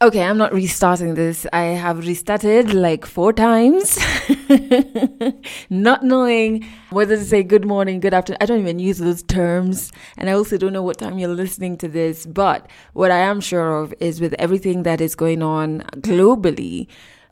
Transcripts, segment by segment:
Okay, I'm not restarting this. I have restarted like four times, not knowing whether to say good morning, good afternoon. I don't even use those terms. And I also don't know what time you're listening to this. But what I am sure of is with everything that is going on globally,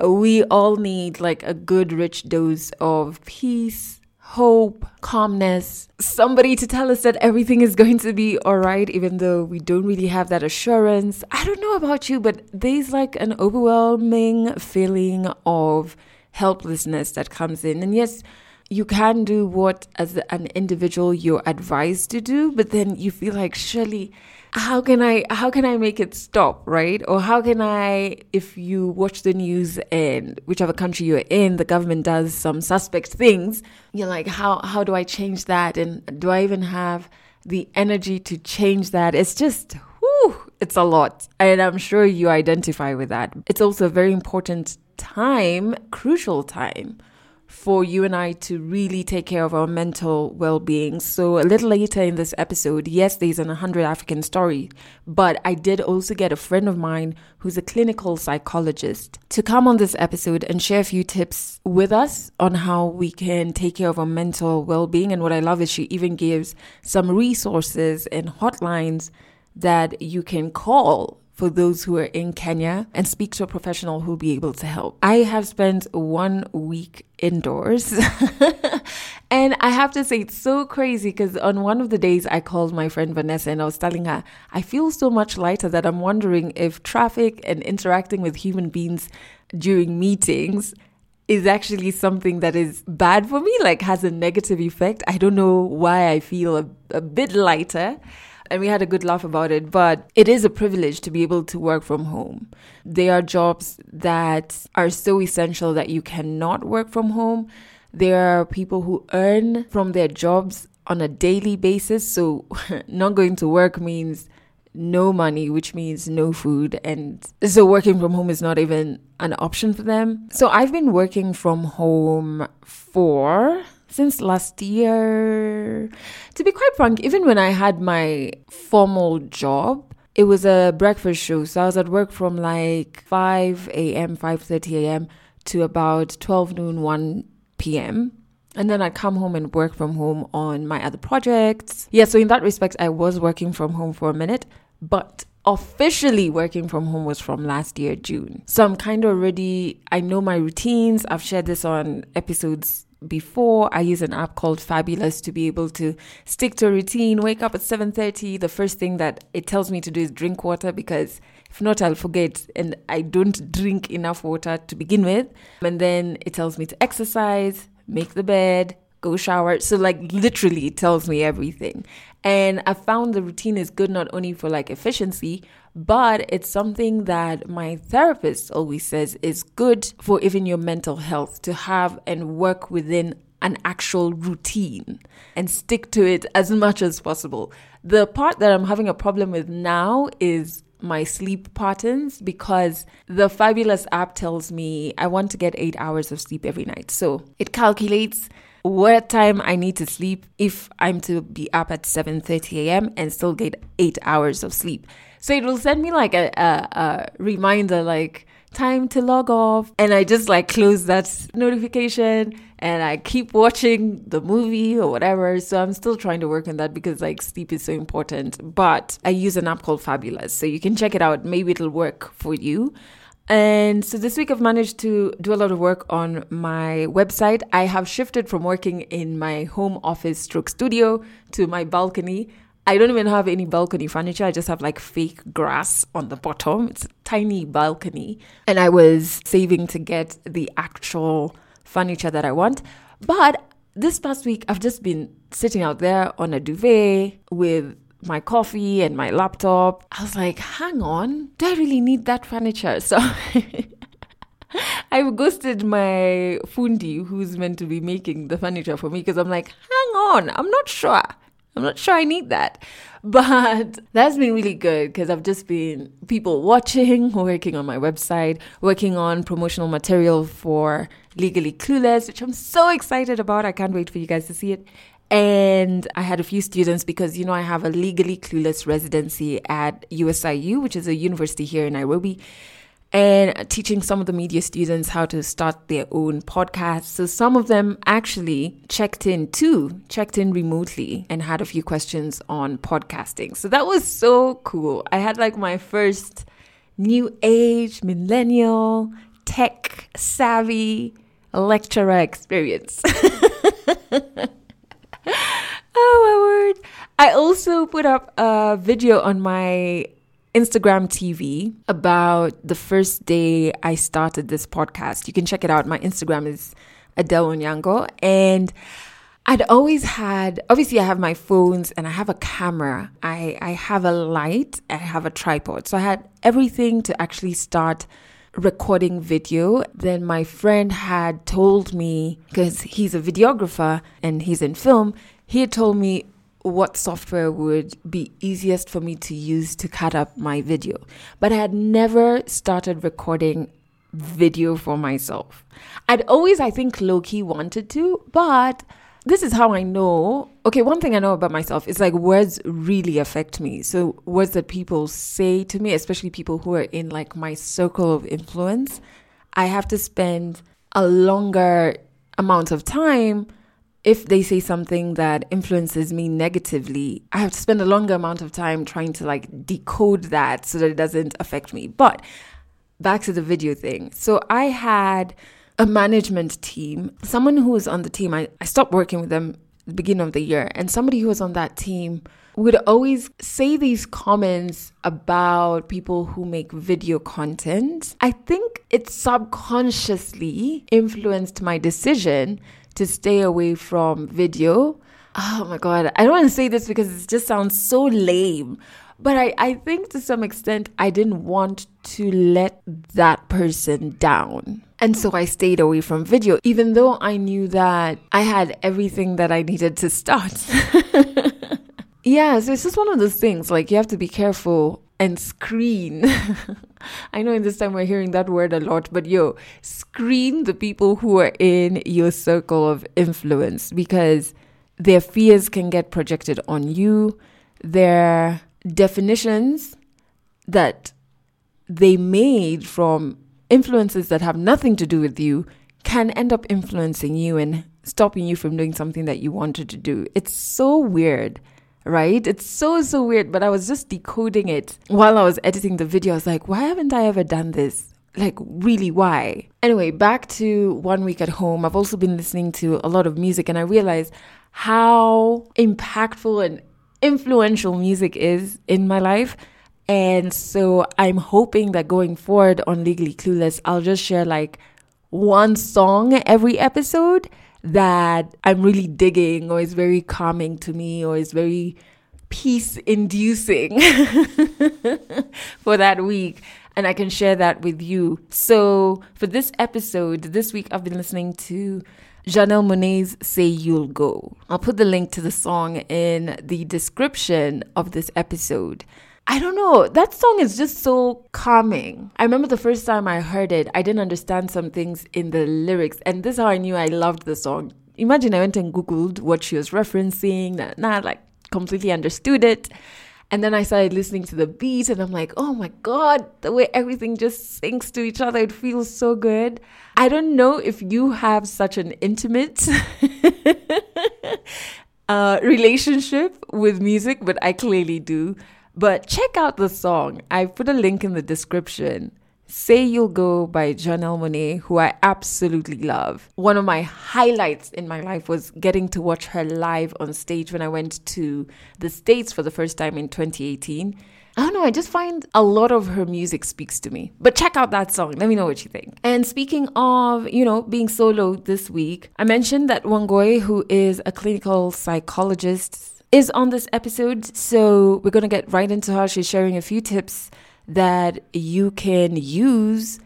we all need like a good, rich dose of peace, hope, calmness, somebody to tell us that everything is going to be all right, even though we don't really have that assurance. I don't know about you, but there's like an overwhelming feeling of helplessness that comes in. And yes, you can do what as an individual you're advised to do, but then you feel like surely how can I how can I make it stop, right? Or how can I if you watch the news and whichever country you're in, the government does some suspect things, you're like, how how do I change that? And do I even have the energy to change that? It's just whew, it's a lot. And I'm sure you identify with that. It's also a very important time, crucial time for you and I to really take care of our mental well being. So, a little later in this episode, yes, there's an 100 African story, but I did also get a friend of mine who's a clinical psychologist to come on this episode and share a few tips with us on how we can take care of our mental well being. And what I love is she even gives some resources and hotlines that you can call for those who are in Kenya and speak to a professional who'll be able to help. I have spent one week indoors. and I have to say, it's so crazy because on one of the days I called my friend Vanessa and I was telling her, I feel so much lighter that I'm wondering if traffic and interacting with human beings during meetings is actually something that is bad for me, like has a negative effect. I don't know why I feel a, a bit lighter and we had a good laugh about it. But it is a privilege to be able to work from home. There are jobs that are so essential that you cannot work from home. There are people who earn from their jobs on a daily basis. So, not going to work means no money, which means no food. And so, working from home is not even an option for them. So, I've been working from home for since last year. To be quite frank, even when I had my formal job, it was a breakfast show. So I was at work from like 5 a.m., 5.30 a.m. to about 12 noon, 1 p.m. And then I'd come home and work from home on my other projects. Yeah, so in that respect, I was working from home for a minute, but officially working from home was from last year, June. So I'm kind of already, I know my routines. I've shared this on episodes before i use an app called fabulous to be able to stick to a routine wake up at 7.30 the first thing that it tells me to do is drink water because if not i'll forget. And i don't drink enough water to begin with. And then it tells me to exercise make the bed go shower. So like literally it tells me everything and i found the routine is good not only for like efficiency but it's something that my therapist always says is good for even your mental health to have and work within an actual routine and stick to it as much as possible. The part that I'm having a problem with now is my sleep patterns because the fabulous app tells me I want to get 8 hours of sleep every night. So, it calculates what time I need to sleep if I'm to be up at 7:30 a.m. and still get 8 hours of sleep. So it will send me like a, a, a reminder, like time to log off. And I just like close that notification and I keep watching the movie or whatever. So I'm still trying to work on that because like sleep is so important. But I use an app called Fabulous. So you can check it out. Maybe it'll work for you. And so this week I've managed to do a lot of work on my website. I have shifted from working in my home office stroke studio to my balcony. I don't even have any balcony furniture. I just have like fake grass on the bottom. It's a tiny balcony. And I was saving to get the actual furniture that I want. But this past week, I've just been sitting out there on a duvet with my coffee and my laptop. I was like, hang on, do I really need that furniture? So I've ghosted my fundi who's meant to be making the furniture for me because I'm like, hang on, I'm not sure. I'm not sure I need that. But that's been really good because I've just been people watching, working on my website, working on promotional material for Legally Clueless, which I'm so excited about. I can't wait for you guys to see it. And I had a few students because, you know, I have a legally clueless residency at USIU, which is a university here in Nairobi. and teaching some of the media students how to start their own podcasts. So some of them actually checked in too, checked in remotely and had a few questions on podcasting. So that was so cool. I had like my first new age, millennial, tech savvy lecturer experience. oh my word. I also put up a video on my Instagram TV about the first day I started this podcast. You can check it out. My Instagram is Adelle Onyango. And I'd always had, obviously, I have my phones and I have a camera. I, I have a light, I have a tripod. So I had everything to actually start recording video. Then my friend had told me, because he's a videographer and he's in film, he had told me what software would be easiest for me to use to cut up my video. But I had never started recording video for myself. I'd always, I think, low key wanted to, but this is how I know. Okay, one thing I know about myself is like words really affect me. So, words that people say to me, especially people who are in like my circle of influence, I have to spend a longer amount of time if they say something that influences me negatively, I have to spend a longer amount of time trying to like decode that so that it doesn't affect me. But back to the video thing. So I had a management team, someone who was on the team, I, I stopped working with them the beginning of the year, and somebody who was on that team would always say these comments about people who make video content. I think it subconsciously influenced my decision to stay away from video. Oh my God. I don't want to say this because it just sounds so lame. But I, I think to some extent, I didn't want to let that person down. And so I stayed away from video, even though I knew that I had everything that I needed to start. yeah, so it's just one of those things. Like, you have to be careful and screen. I know in this time we're hearing that word a lot, but yo, screen the people who are in your circle of influence because their fears can get projected on you. Their definitions that they made from influences that have nothing to do with you can end up influencing you and stopping you from doing something that you wanted to do. It's so weird right? It's so, so weird. But I was just decoding it while I was editing the video. I was like, why haven't I ever done this? Like, really, why? Anyway, back to one week at home. I've also been listening to a lot of music and I realized how impactful and influential music is in my life. And so I'm hoping that going forward on Legally Clueless, I'll just share like one song every episode that I'm really digging or is very calming to me or is very peace inducing for that week. And I can share that with you. So, for this episode, this week I've been listening to Janelle Monáe's Say You'll Go. I'll put the link to the song in the description of this episode. I don't know. That song is just so calming. I remember the first time I heard it, I didn't understand some things in the lyrics, and this is how I knew I loved the song. Imagine I went and googled what she was referencing, and like completely understood it. And then I started listening to the beat, and I'm like, oh my God, the way everything just syncs to each other, it feels so good. I don't know if you have such an intimate uh, relationship with music, but I clearly do. But check out the song. I put a link in the description. Say You'll Go by Janelle Monáe, who I absolutely love. One of my highlights in my life was getting to watch her live on stage when I went to the States for the first time in 2018. I don't know, I just find a lot of her music speaks to me. But check out that song. Let me know what you think. And speaking of, you know, being solo this week, I mentioned that Wangui, who is a clinical psychologist, is on this episode. So we're going to get right into her. She's sharing a few tips that you can use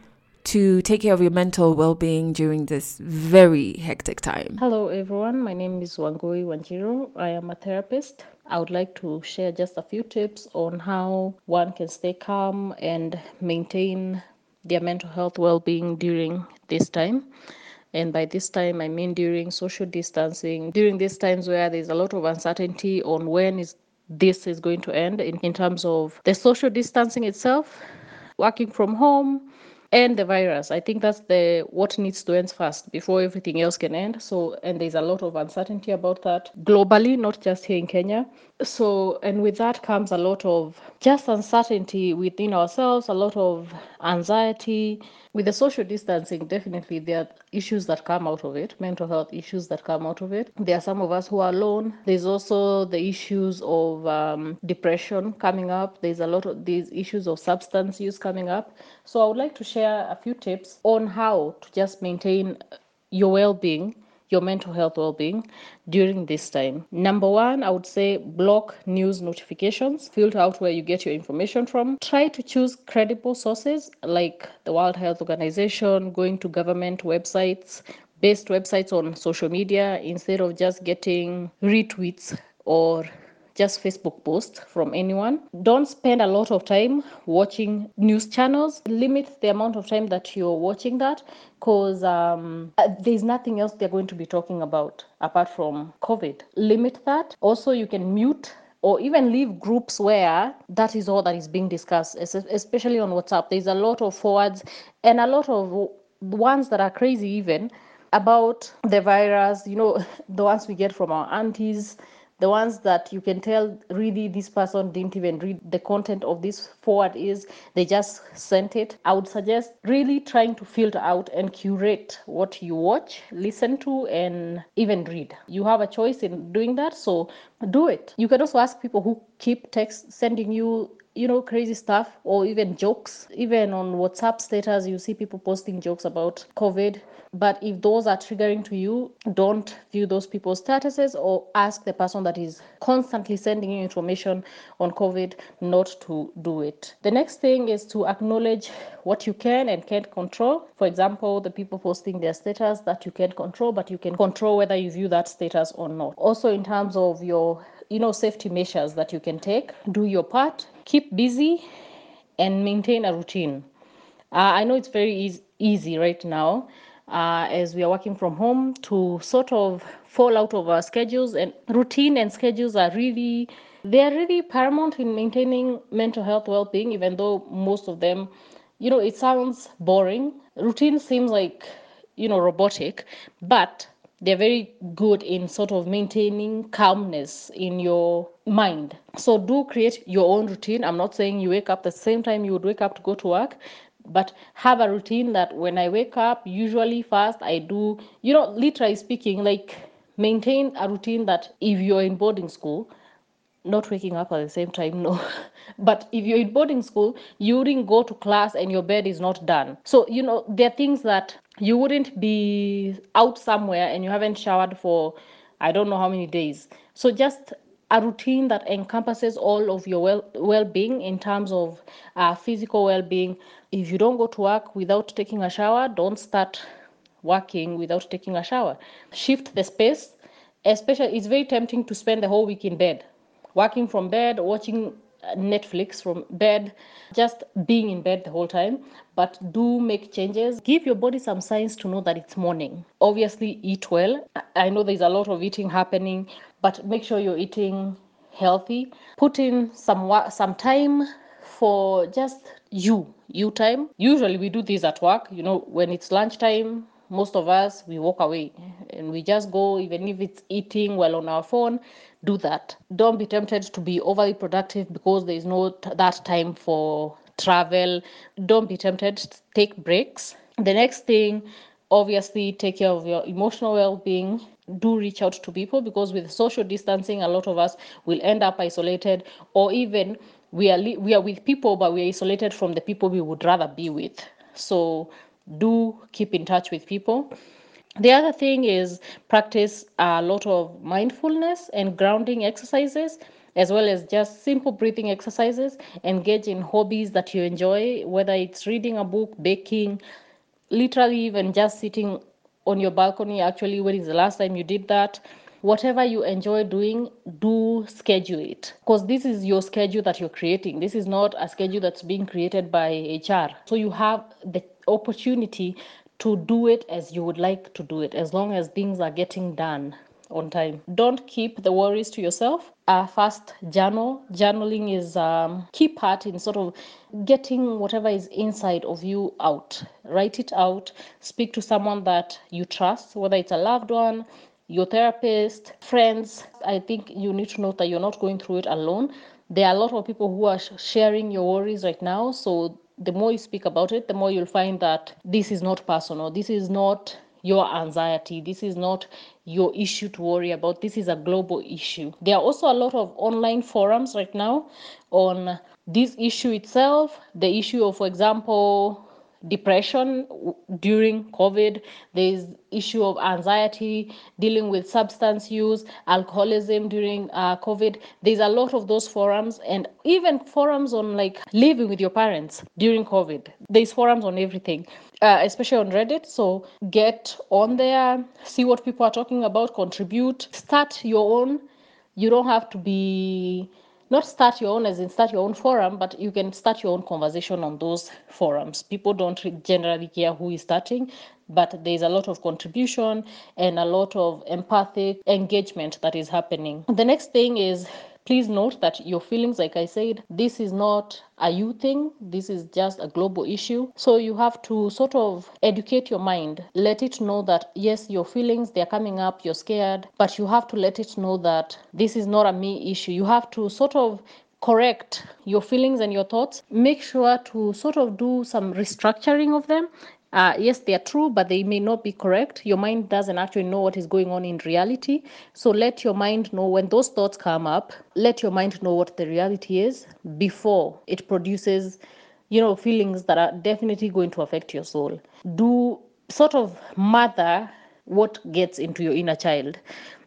to take care of your mental well being during this very hectic time. Hello, everyone. My name is Wangui Wanjiro. I am a therapist. I would like to share just a few tips on how one can stay calm and maintain their mental health well being during this time. And by this time, I mean during social distancing, during these times where there's a lot of uncertainty on when is this is going to end in, in terms of the social distancing itself, working from home, and the virus. I think that's the what needs to end first before everything else can end. So, and there's a lot of uncertainty about that globally, not just here in Kenya. So, and with that comes a lot of just uncertainty within ourselves, a lot of anxiety. With the social distancing, definitely there are issues that come out of it, mental health issues that come out of it. There are some of us who are alone. There's also the issues of um, depression coming up. There's a lot of these issues of substance use coming up. So, I would like to share a few tips on how to just maintain your well being your mental health well-being during this time. Number one, I would say block news notifications, filter out where you get your information from. Try to choose credible sources like the World Health Organization, going to government websites, based websites on social media instead of just getting retweets or just Facebook posts from anyone. Don't spend a lot of time watching news channels. Limit the amount of time that you're watching that because um, uh, there's nothing else they're going to be talking about apart from COVID. Limit that. Also, you can mute or even leave groups where that is all that is being discussed, especially on WhatsApp. There's a lot of forwards and a lot of ones that are crazy, even about the virus, you know, the ones we get from our aunties the ones that you can tell really this person didn't even read the content of this forward is they just sent it. I would suggest really trying to filter out and curate what you watch listen to and even read. You have a choice in doing that so do it. You can also ask people who keep text sending you you know crazy stuff or even jokes. Even on whatsapp status you see people posting jokes about covid but if those are triggering to you don't view those people's statuses or ask the person that is constantly sending you information on covid not to do it. The next thing is to acknowledge what you can and can't control. For example the people posting their status that you can't control but you can control whether you view that status or not. Also in terms of your you know safety measures that you can take do your part keep busy and maintain a routine. Uh, i know it's very easy, easy right now uh, as we are working from home to sort of fall out of our schedules and routine and schedules are really they are really paramount in maintaining mental health well-being even though most of them you know it sounds boring routine seems like you know robotic but they're very good in sort of maintaining calmness in your mind. So do create your own routine. I'm not saying you wake up the same time you would wake up to go to work, but have a routine that when I wake up, usually first I do, you know, literally speaking, like maintain a routine that if you're in boarding school, not waking up at the same time no but if you're in boarding school you wouldn't go to class and your bed is not done. So you know there are things that you wouldn't be out somewhere and you haven't showered for i don't know how many days. So just a routine that encompasses all of your well well-being in terms of uh, physical well-being. If you don't go to work without taking a shower don't start working without taking a shower. Shift the space especially it's very tempting to spend the whole week in bed. Working from bed, watching Netflix from bed, just being in bed the whole time. But do make changes. Give your body some signs to know that it's morning. Obviously, eat well. I know there's a lot of eating happening, but make sure you're eating healthy. Put in some some time for just you, you time. Usually we do this at work. You know, when it's lunchtime, most of us we walk away. And we just go even if it's eating while on our phone do that. Don't be tempted to be overly productive because there is no t- that time for travel. Don't be tempted. To take breaks. The next thing obviously take care of your emotional well-being. Do reach out to people because with social distancing a lot of us will end up isolated or even we are li- we are with people but we're isolated from the people we would rather be with. So do keep in touch with people. The other thing is practice a lot of mindfulness and grounding exercises, as well as just simple breathing exercises. Engage in hobbies that you enjoy, whether it's reading a book, baking, literally even just sitting on your balcony. Actually, when is the last time you did that? whatever you enjoy doing, do schedule it because this is your schedule that you're creating. This is not a schedule that's being created by HR. So you have the opportunity to do it as you would like to do it, as long as things are getting done. on time. Don't keep the worries to yourself. Uh, first, journal. Journaling is a um, key part in sort of getting whatever is inside of you out. Write it out. Speak to someone that you trust, whether it's a loved one, your therapist, friends. I think you need to know that you're not going through it alone. There are a lot of people who are sharing your worries right now. So the more you speak about it, the more you'll find that this is not personal. This is not your anxiety. This is not your issue to worry about. This is a global issue. There are also a lot of online forums right now on this issue itself, the issue of, for example, depression during covid there's issue of anxiety dealing with substance use alcoholism during uh, covid. There's a lot of those forums and even forums on like living with your parents during covid. There's forums on everything uh, especially on reddit. So get on there see what people are talking about contribute start your own. You don't have to be not start your own as in start your own forum but you can start your own conversation on those forums. People don't generally care who is starting but there's a lot of contribution and a lot of empathic engagement that is happening. The next thing is please note that your feelings like i said this is not a you thing. This is just a global issue. So you have to sort of educate your mind. Let it know that yes your feelings they're coming up you're scared but you have to let it know that this is not a me issue. You have to sort of correct your feelings and your thoughts. Make sure to sort of do some restructuring of them uh, yes, they are true, but they may not be correct. Your mind doesn't actually know what is going on in reality. So let your mind know when those thoughts come up, let your mind know what the reality is before it produces, you know, feelings that are definitely going to affect your soul. Do sort of mother what gets into your inner child.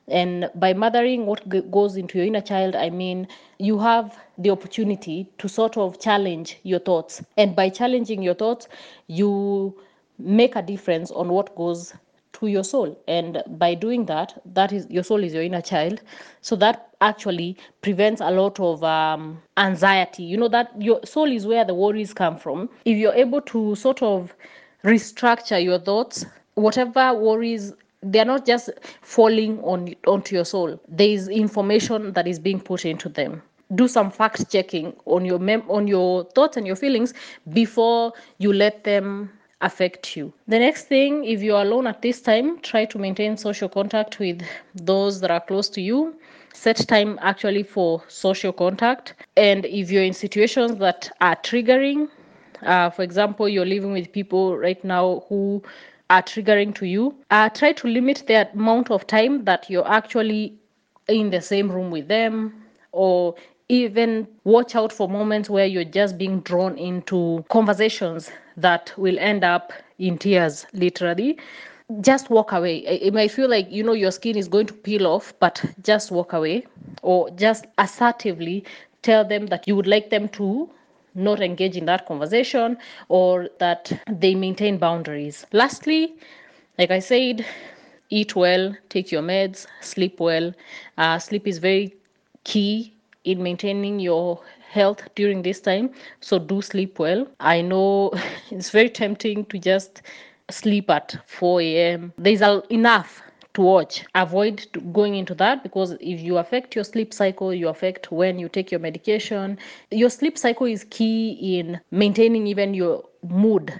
And by mothering what goes into your inner child, I mean you have the opportunity to sort of challenge your thoughts. And by challenging your thoughts, you make a difference on what goes to your soul. And by doing that that is your soul is your inner child. So that actually prevents a lot of um, anxiety. You know that your soul is where the worries come from. If you're able to sort of restructure your thoughts whatever worries they're not just falling on onto your soul. There is information that is being put into them. Do some fact checking on your mem- on your thoughts and your feelings before you let them affect you. The next thing, if you're alone at this time, try to maintain social contact with those that are close to you. Set time actually for social contact. And if you're in situations that are triggering, uh, for example, you're living with people right now who are triggering to you, uh, try to limit the amount of time that you're actually in the same room with them or even watch out for moments where you're just being drawn into conversations that will end up in tears, literally. Just walk away. It might feel like you know your skin is going to peel off, but just walk away or just assertively tell them that you would like them to not engage in that conversation or that they maintain boundaries. Lastly, like I said, eat well, take your meds, sleep well. Uh, sleep is very key in maintaining your health during this time. So do sleep well. I know it's very tempting to just sleep at 4 a.m. There's enough to watch. Avoid going into that because if you affect your sleep cycle, you affect when you take your medication. Your sleep cycle is key in maintaining even your mood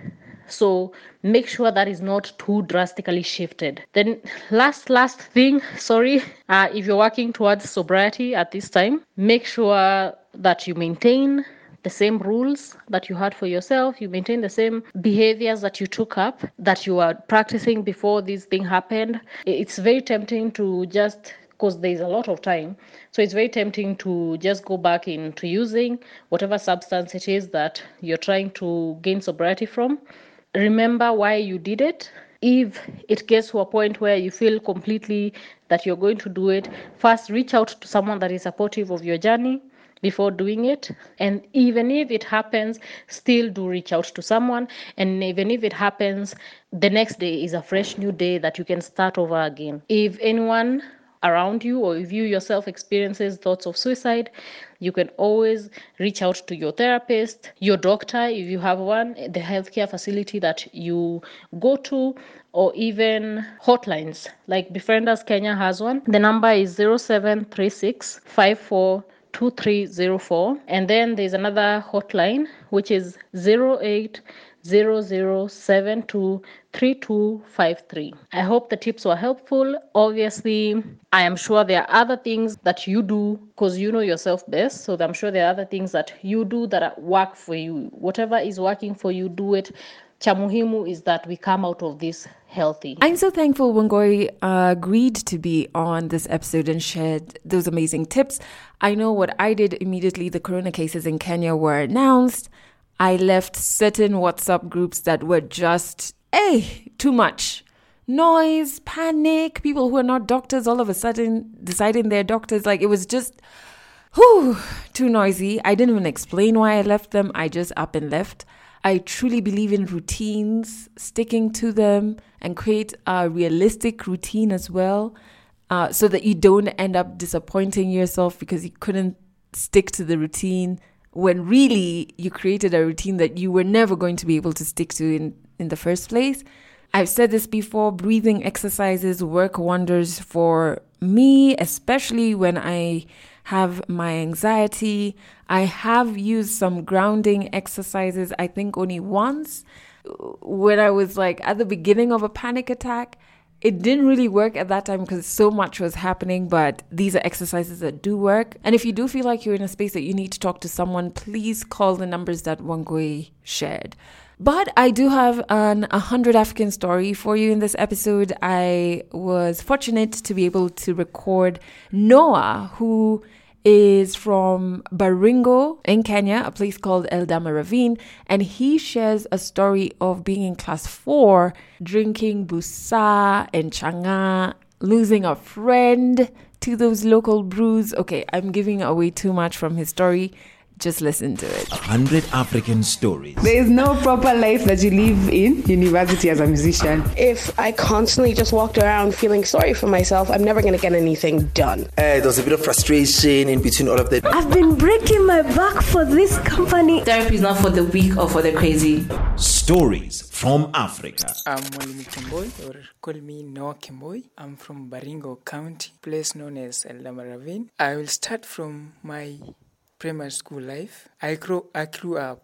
so make sure that is not too drastically shifted. Then last last thing sorry uh, if you're working towards sobriety at this time make sure that you maintain the same rules that you had for yourself. You maintain the same behaviors that you took up that you were practicing before this thing happened. It's very tempting to just because there's a lot of time. So it's very tempting to just go back into using whatever substance it is that you're trying to gain sobriety from remember why you did it. If it gets to a point where you feel completely that you're going to do it first reach out to someone that is supportive of your journey before doing it. And even if it happens still do reach out to someone. And even if it happens the next day is a fresh new day that you can start over again. If anyone around you or if you yourself experiences thoughts of suicide you can always reach out to your therapist your doctor if you have one the healthcare facility that you go to or even hotlines. Like befrienders kenya has one. The number is 0736 54 2304 and then there's another hotline which is 08 00723253. I hope the tips were helpful. Obviously, I am sure there are other things that you do because you know yourself best. So I'm sure there are other things that you do that work for you. Whatever is working for you, do it. Chamuhimu is that we come out of this healthy. I'm so thankful Wangui uh, agreed to be on this episode and shared those amazing tips. I know what I did immediately the corona cases in Kenya were announced. I left certain WhatsApp groups that were just, hey, too much. Noise, panic, people who are not doctors all of a sudden deciding they're doctors. Like it was just, whew, too noisy. I didn't even explain why I left them. I just up and left. I truly believe in routines, sticking to them, and create a realistic routine as well, uh, so that you don't end up disappointing yourself because you couldn't stick to the routine when really you created a routine that you were never going to be able to stick to in, in the first place. I've said this before breathing exercises work wonders for me, especially when I have my anxiety. I have used some grounding exercises, I think only once, when I was like at the beginning of a panic attack it didn't really work at that time because so much was happening, but these are exercises that do work. And if you do feel like you're in a space that you need to talk to someone, please call the numbers that Wangui shared. But I do have an 100 African story for you in this episode. I was fortunate to be able to record Noah, who is from Baringo in Kenya, a place called Eldama Ravine, and he shares a story of being in class four, drinking busa and changa, losing a friend to those local brews. Okay, I'm giving away too much from his story. Just listen to it. 100 African stories. There is no proper life that you live in university as a musician. If I constantly just walked around feeling sorry for myself, I'm never going to get anything done. Uh, there was a bit of frustration in between all of that. I've been breaking my back for this company. Therapy is not for the weak or for the crazy. Stories from Africa. I'm Mwalimu Kimboy, or call me Noah Kimboy. I'm from Baringo County, place known as Eldama Ravine. I will start from my primary school life. I grew, I grew up.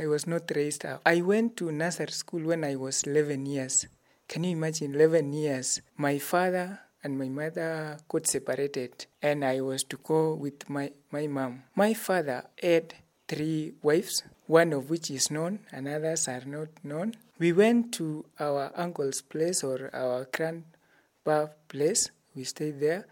I was not raised up. I went to nursery school when I was 11 years. Can you imagine 11 years? My father and my mother got separated and I was to go with my, my mom. My father had three wives, one of which is known and others are not known. We went to our uncle's place or our grandpa's place. We stayed there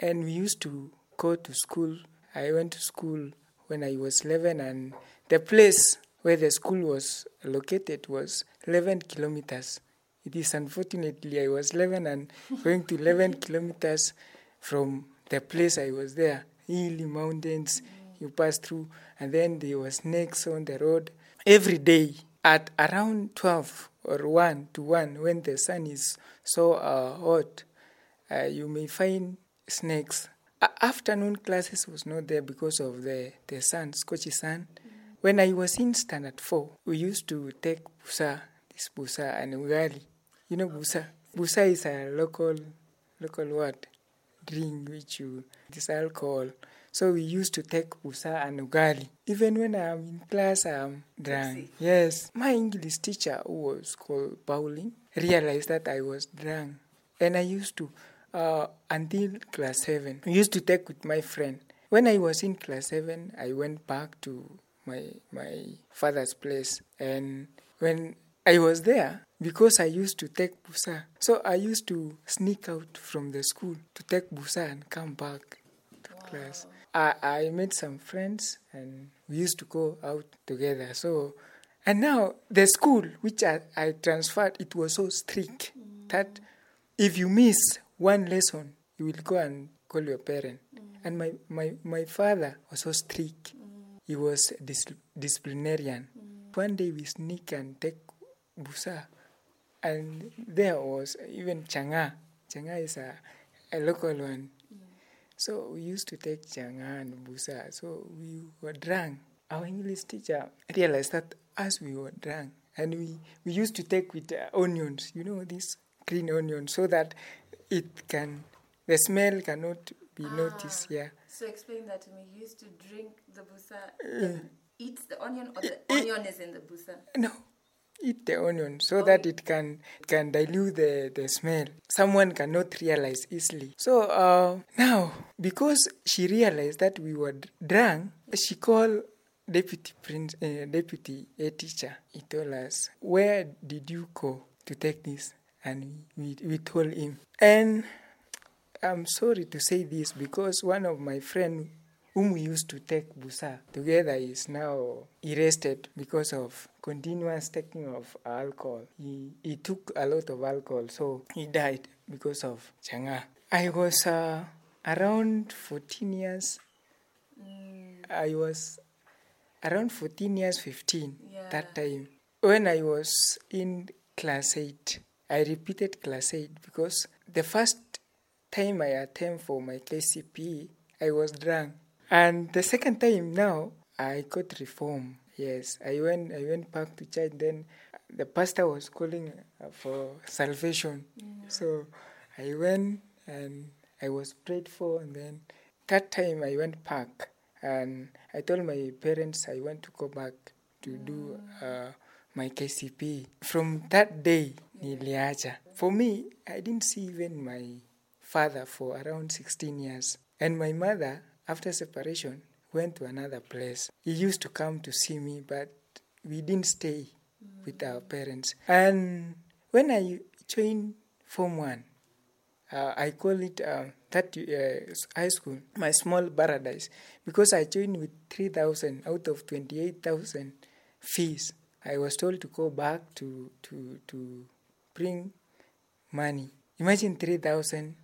and we used to go to school I went to school when I was 11, and the place where the school was located was 11 kilometers. It is unfortunately I was 11 and going to 11 kilometers from the place I was there. Hilly mountains you pass through, and then there was snakes on the road. Every day at around 12 or 1 to 1, when the sun is so uh, hot, uh, you may find snakes afternoon classes was not there because of the, the sun, scorchy sun. When I was in standard four, we used to take busa, this busa and ugali. You know busa? Busa is a local local word, drink which you this alcohol. So we used to take busa and ugali. Even when I'm in class, I'm drunk. Yes, my English teacher, who was called Pauline, realized that I was drunk, and I used to uh, until class 7. I used to take with my friend. When I was in class 7, I went back to my, my father's place. And when I was there, because I used to take busa, so I used to sneak out from the school to take busa and come back to wow. class. I, I met some friends and we used to go out together. So, and now the school which I, I transferred, it was so strict that if you miss one lesson, you will go and call your parent. Mm. And my, my, my father was so strict. Mm. He was dis- disciplinarian. Mm. One day we sneak and take busa. And there was even changa. Changa is a, a local one. So we used to take changa and busa. So we were drunk. Our English teacher realized that as we were drunk, and we, we used to take with uh, onions, you know, this green onion, so that it can, the smell cannot be noticed. Yeah. So explain that to me. You used to drink the busa, eat the onion, or the onion is in the busa? No, eat the onion so that it can can dilute the, the smell. Someone cannot realize easily. So uh, now, because she realized that we were drunk, she called deputy prince, uh, deputy a teacher. He told us, "Where did you go to take this?" And we, we told him. And I'm sorry to say this because one of my friend whom we used to take busa together is now arrested because of continuous taking of alcohol. He, he took a lot of alcohol, so he died because of changa. I was uh, around 14 years. I was around 14 years, 15 that time. When I was in class 8, I repeated class 8 because the first time I attempted for my KCP, I was drunk. And the second time now, I got reform. Yes, I went. I went back to church. Then the pastor was calling uh, for salvation. So I went and I was prayed for. And then that time I went back and I told my parents I want to go back to do uh, my KCP. From that day, niliacha. For me, I didn't see even my father for around 16 years. And my mother, after separation, went to another place. He used to come to see me, but we didn't stay with our parents. And when I joined Form 1, uh, I call it uh, that uh, high school, my small paradise, because I joined with 3,000 out of 28,000 fees. I was told to go back to, to, to bring money. Imagine 3,000,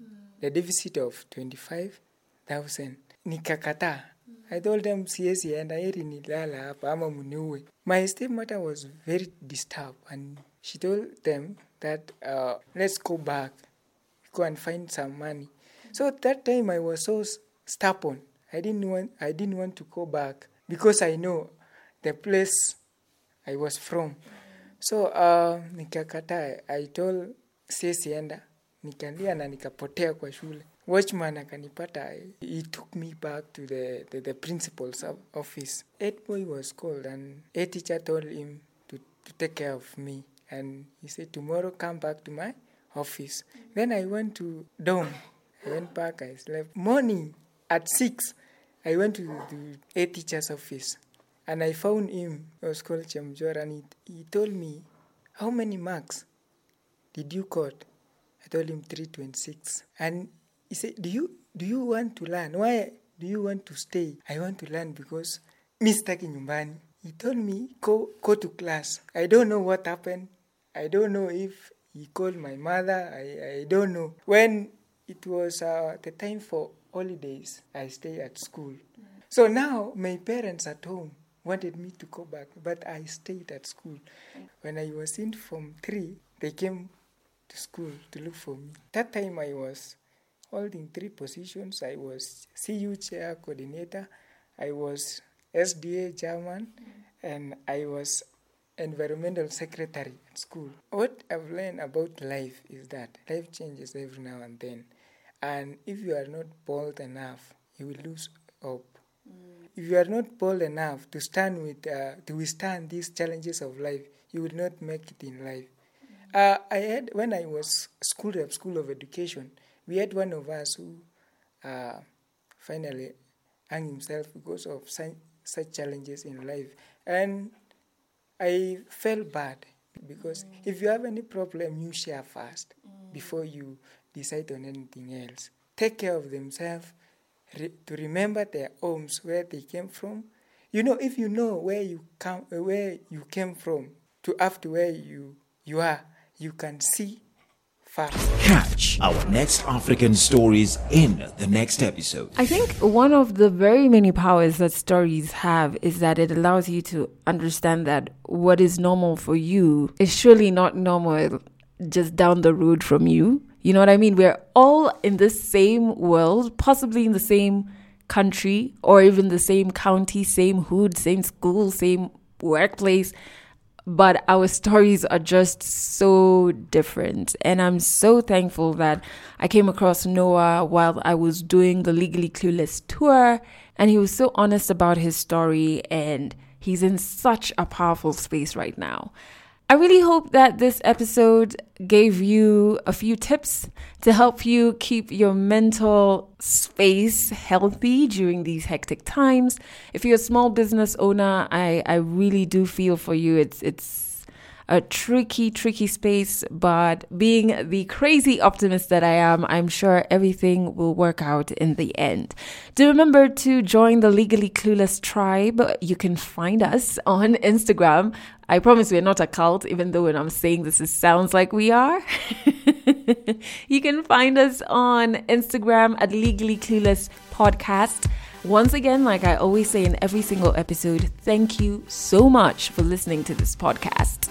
the deficit of 25,000. Nikakataa. I told them siwezi enda heri nilala hapa ama muniue. My stepmother was very disturbed and she told them that uh, let's go back, go and find some money. So that time I was so stubborn. I didn't want I didn't want to go back because I know the place I was from. So uh, nikakataa. I told siwezi enda, nikalia na nikapotea kwa shule. Watchman akanipata. He took me back to the, the, the principal's office. Head boy was called and a teacher told him to, to take care of me. And he said, tomorrow come back to my office. Then I went to dorm. I went back, I slept. Morning at 6, I went to the a teacher's office. And I found him. He was called Chemjor and he, he told me, how many marks did you got? I told him 326. And he said, Do you do you want to learn? Why do you want to stay? I want to learn because mi sitaki. He told me, go go to class. I don't know what happened. I don't know if he called my mother. I, I don't know. When it was uh, the time for holidays, I stay at school. So now my parents at home wanted me to go back, but I stayed at school. Mm. When I was in Form 3, they came to school to look for me. That time I was holding three positions. I was CU chair coordinator, I was SDA chairman, mm. and I was environmental secretary at school. What I've learned about life is that life changes every now and then. And if you are not bold enough, you will lose hope. If you are not bold enough to stand with, uh, to withstand these challenges of life, you will not make it in life. Uh, I had when I was school rep, school of education, we had one of us who uh, finally hung himself because of such, such challenges in life, and I felt bad because if you have any problem, you share first before you decide on anything else. Take care of themselves, re- to remember their homes where they came from. You know, if you know where you come, uh, where you came from, to up to where you you are, you can see far. Catch our next African stories in the next episode. I think one of the very many powers that stories have is that it allows you to understand that what is normal for you is surely not normal just down the road from you. You know what I mean? We're all in the same world, possibly in the same country or even the same county, same hood, same school, same workplace but our stories are just so different. And I'm so thankful that I came across Noah while I was doing the Legally Clueless tour, and he was so honest about his story, and he's in such a powerful space right now. I really hope that this episode gave you a few tips to help you keep your mental space healthy during these hectic times. If you're a small business owner, I, I really do feel for you. It's it's a tricky, tricky space, but being the crazy optimist that I am, I'm sure everything will work out in the end. Do remember to join the Legally Clueless tribe. You can find us on Instagram. I promise we're not a cult, even though when I'm saying this, it sounds like we are. you can find us on Instagram at Legally Clueless Podcast. Once again, like I always say in every single episode, thank you so much for listening to this podcast.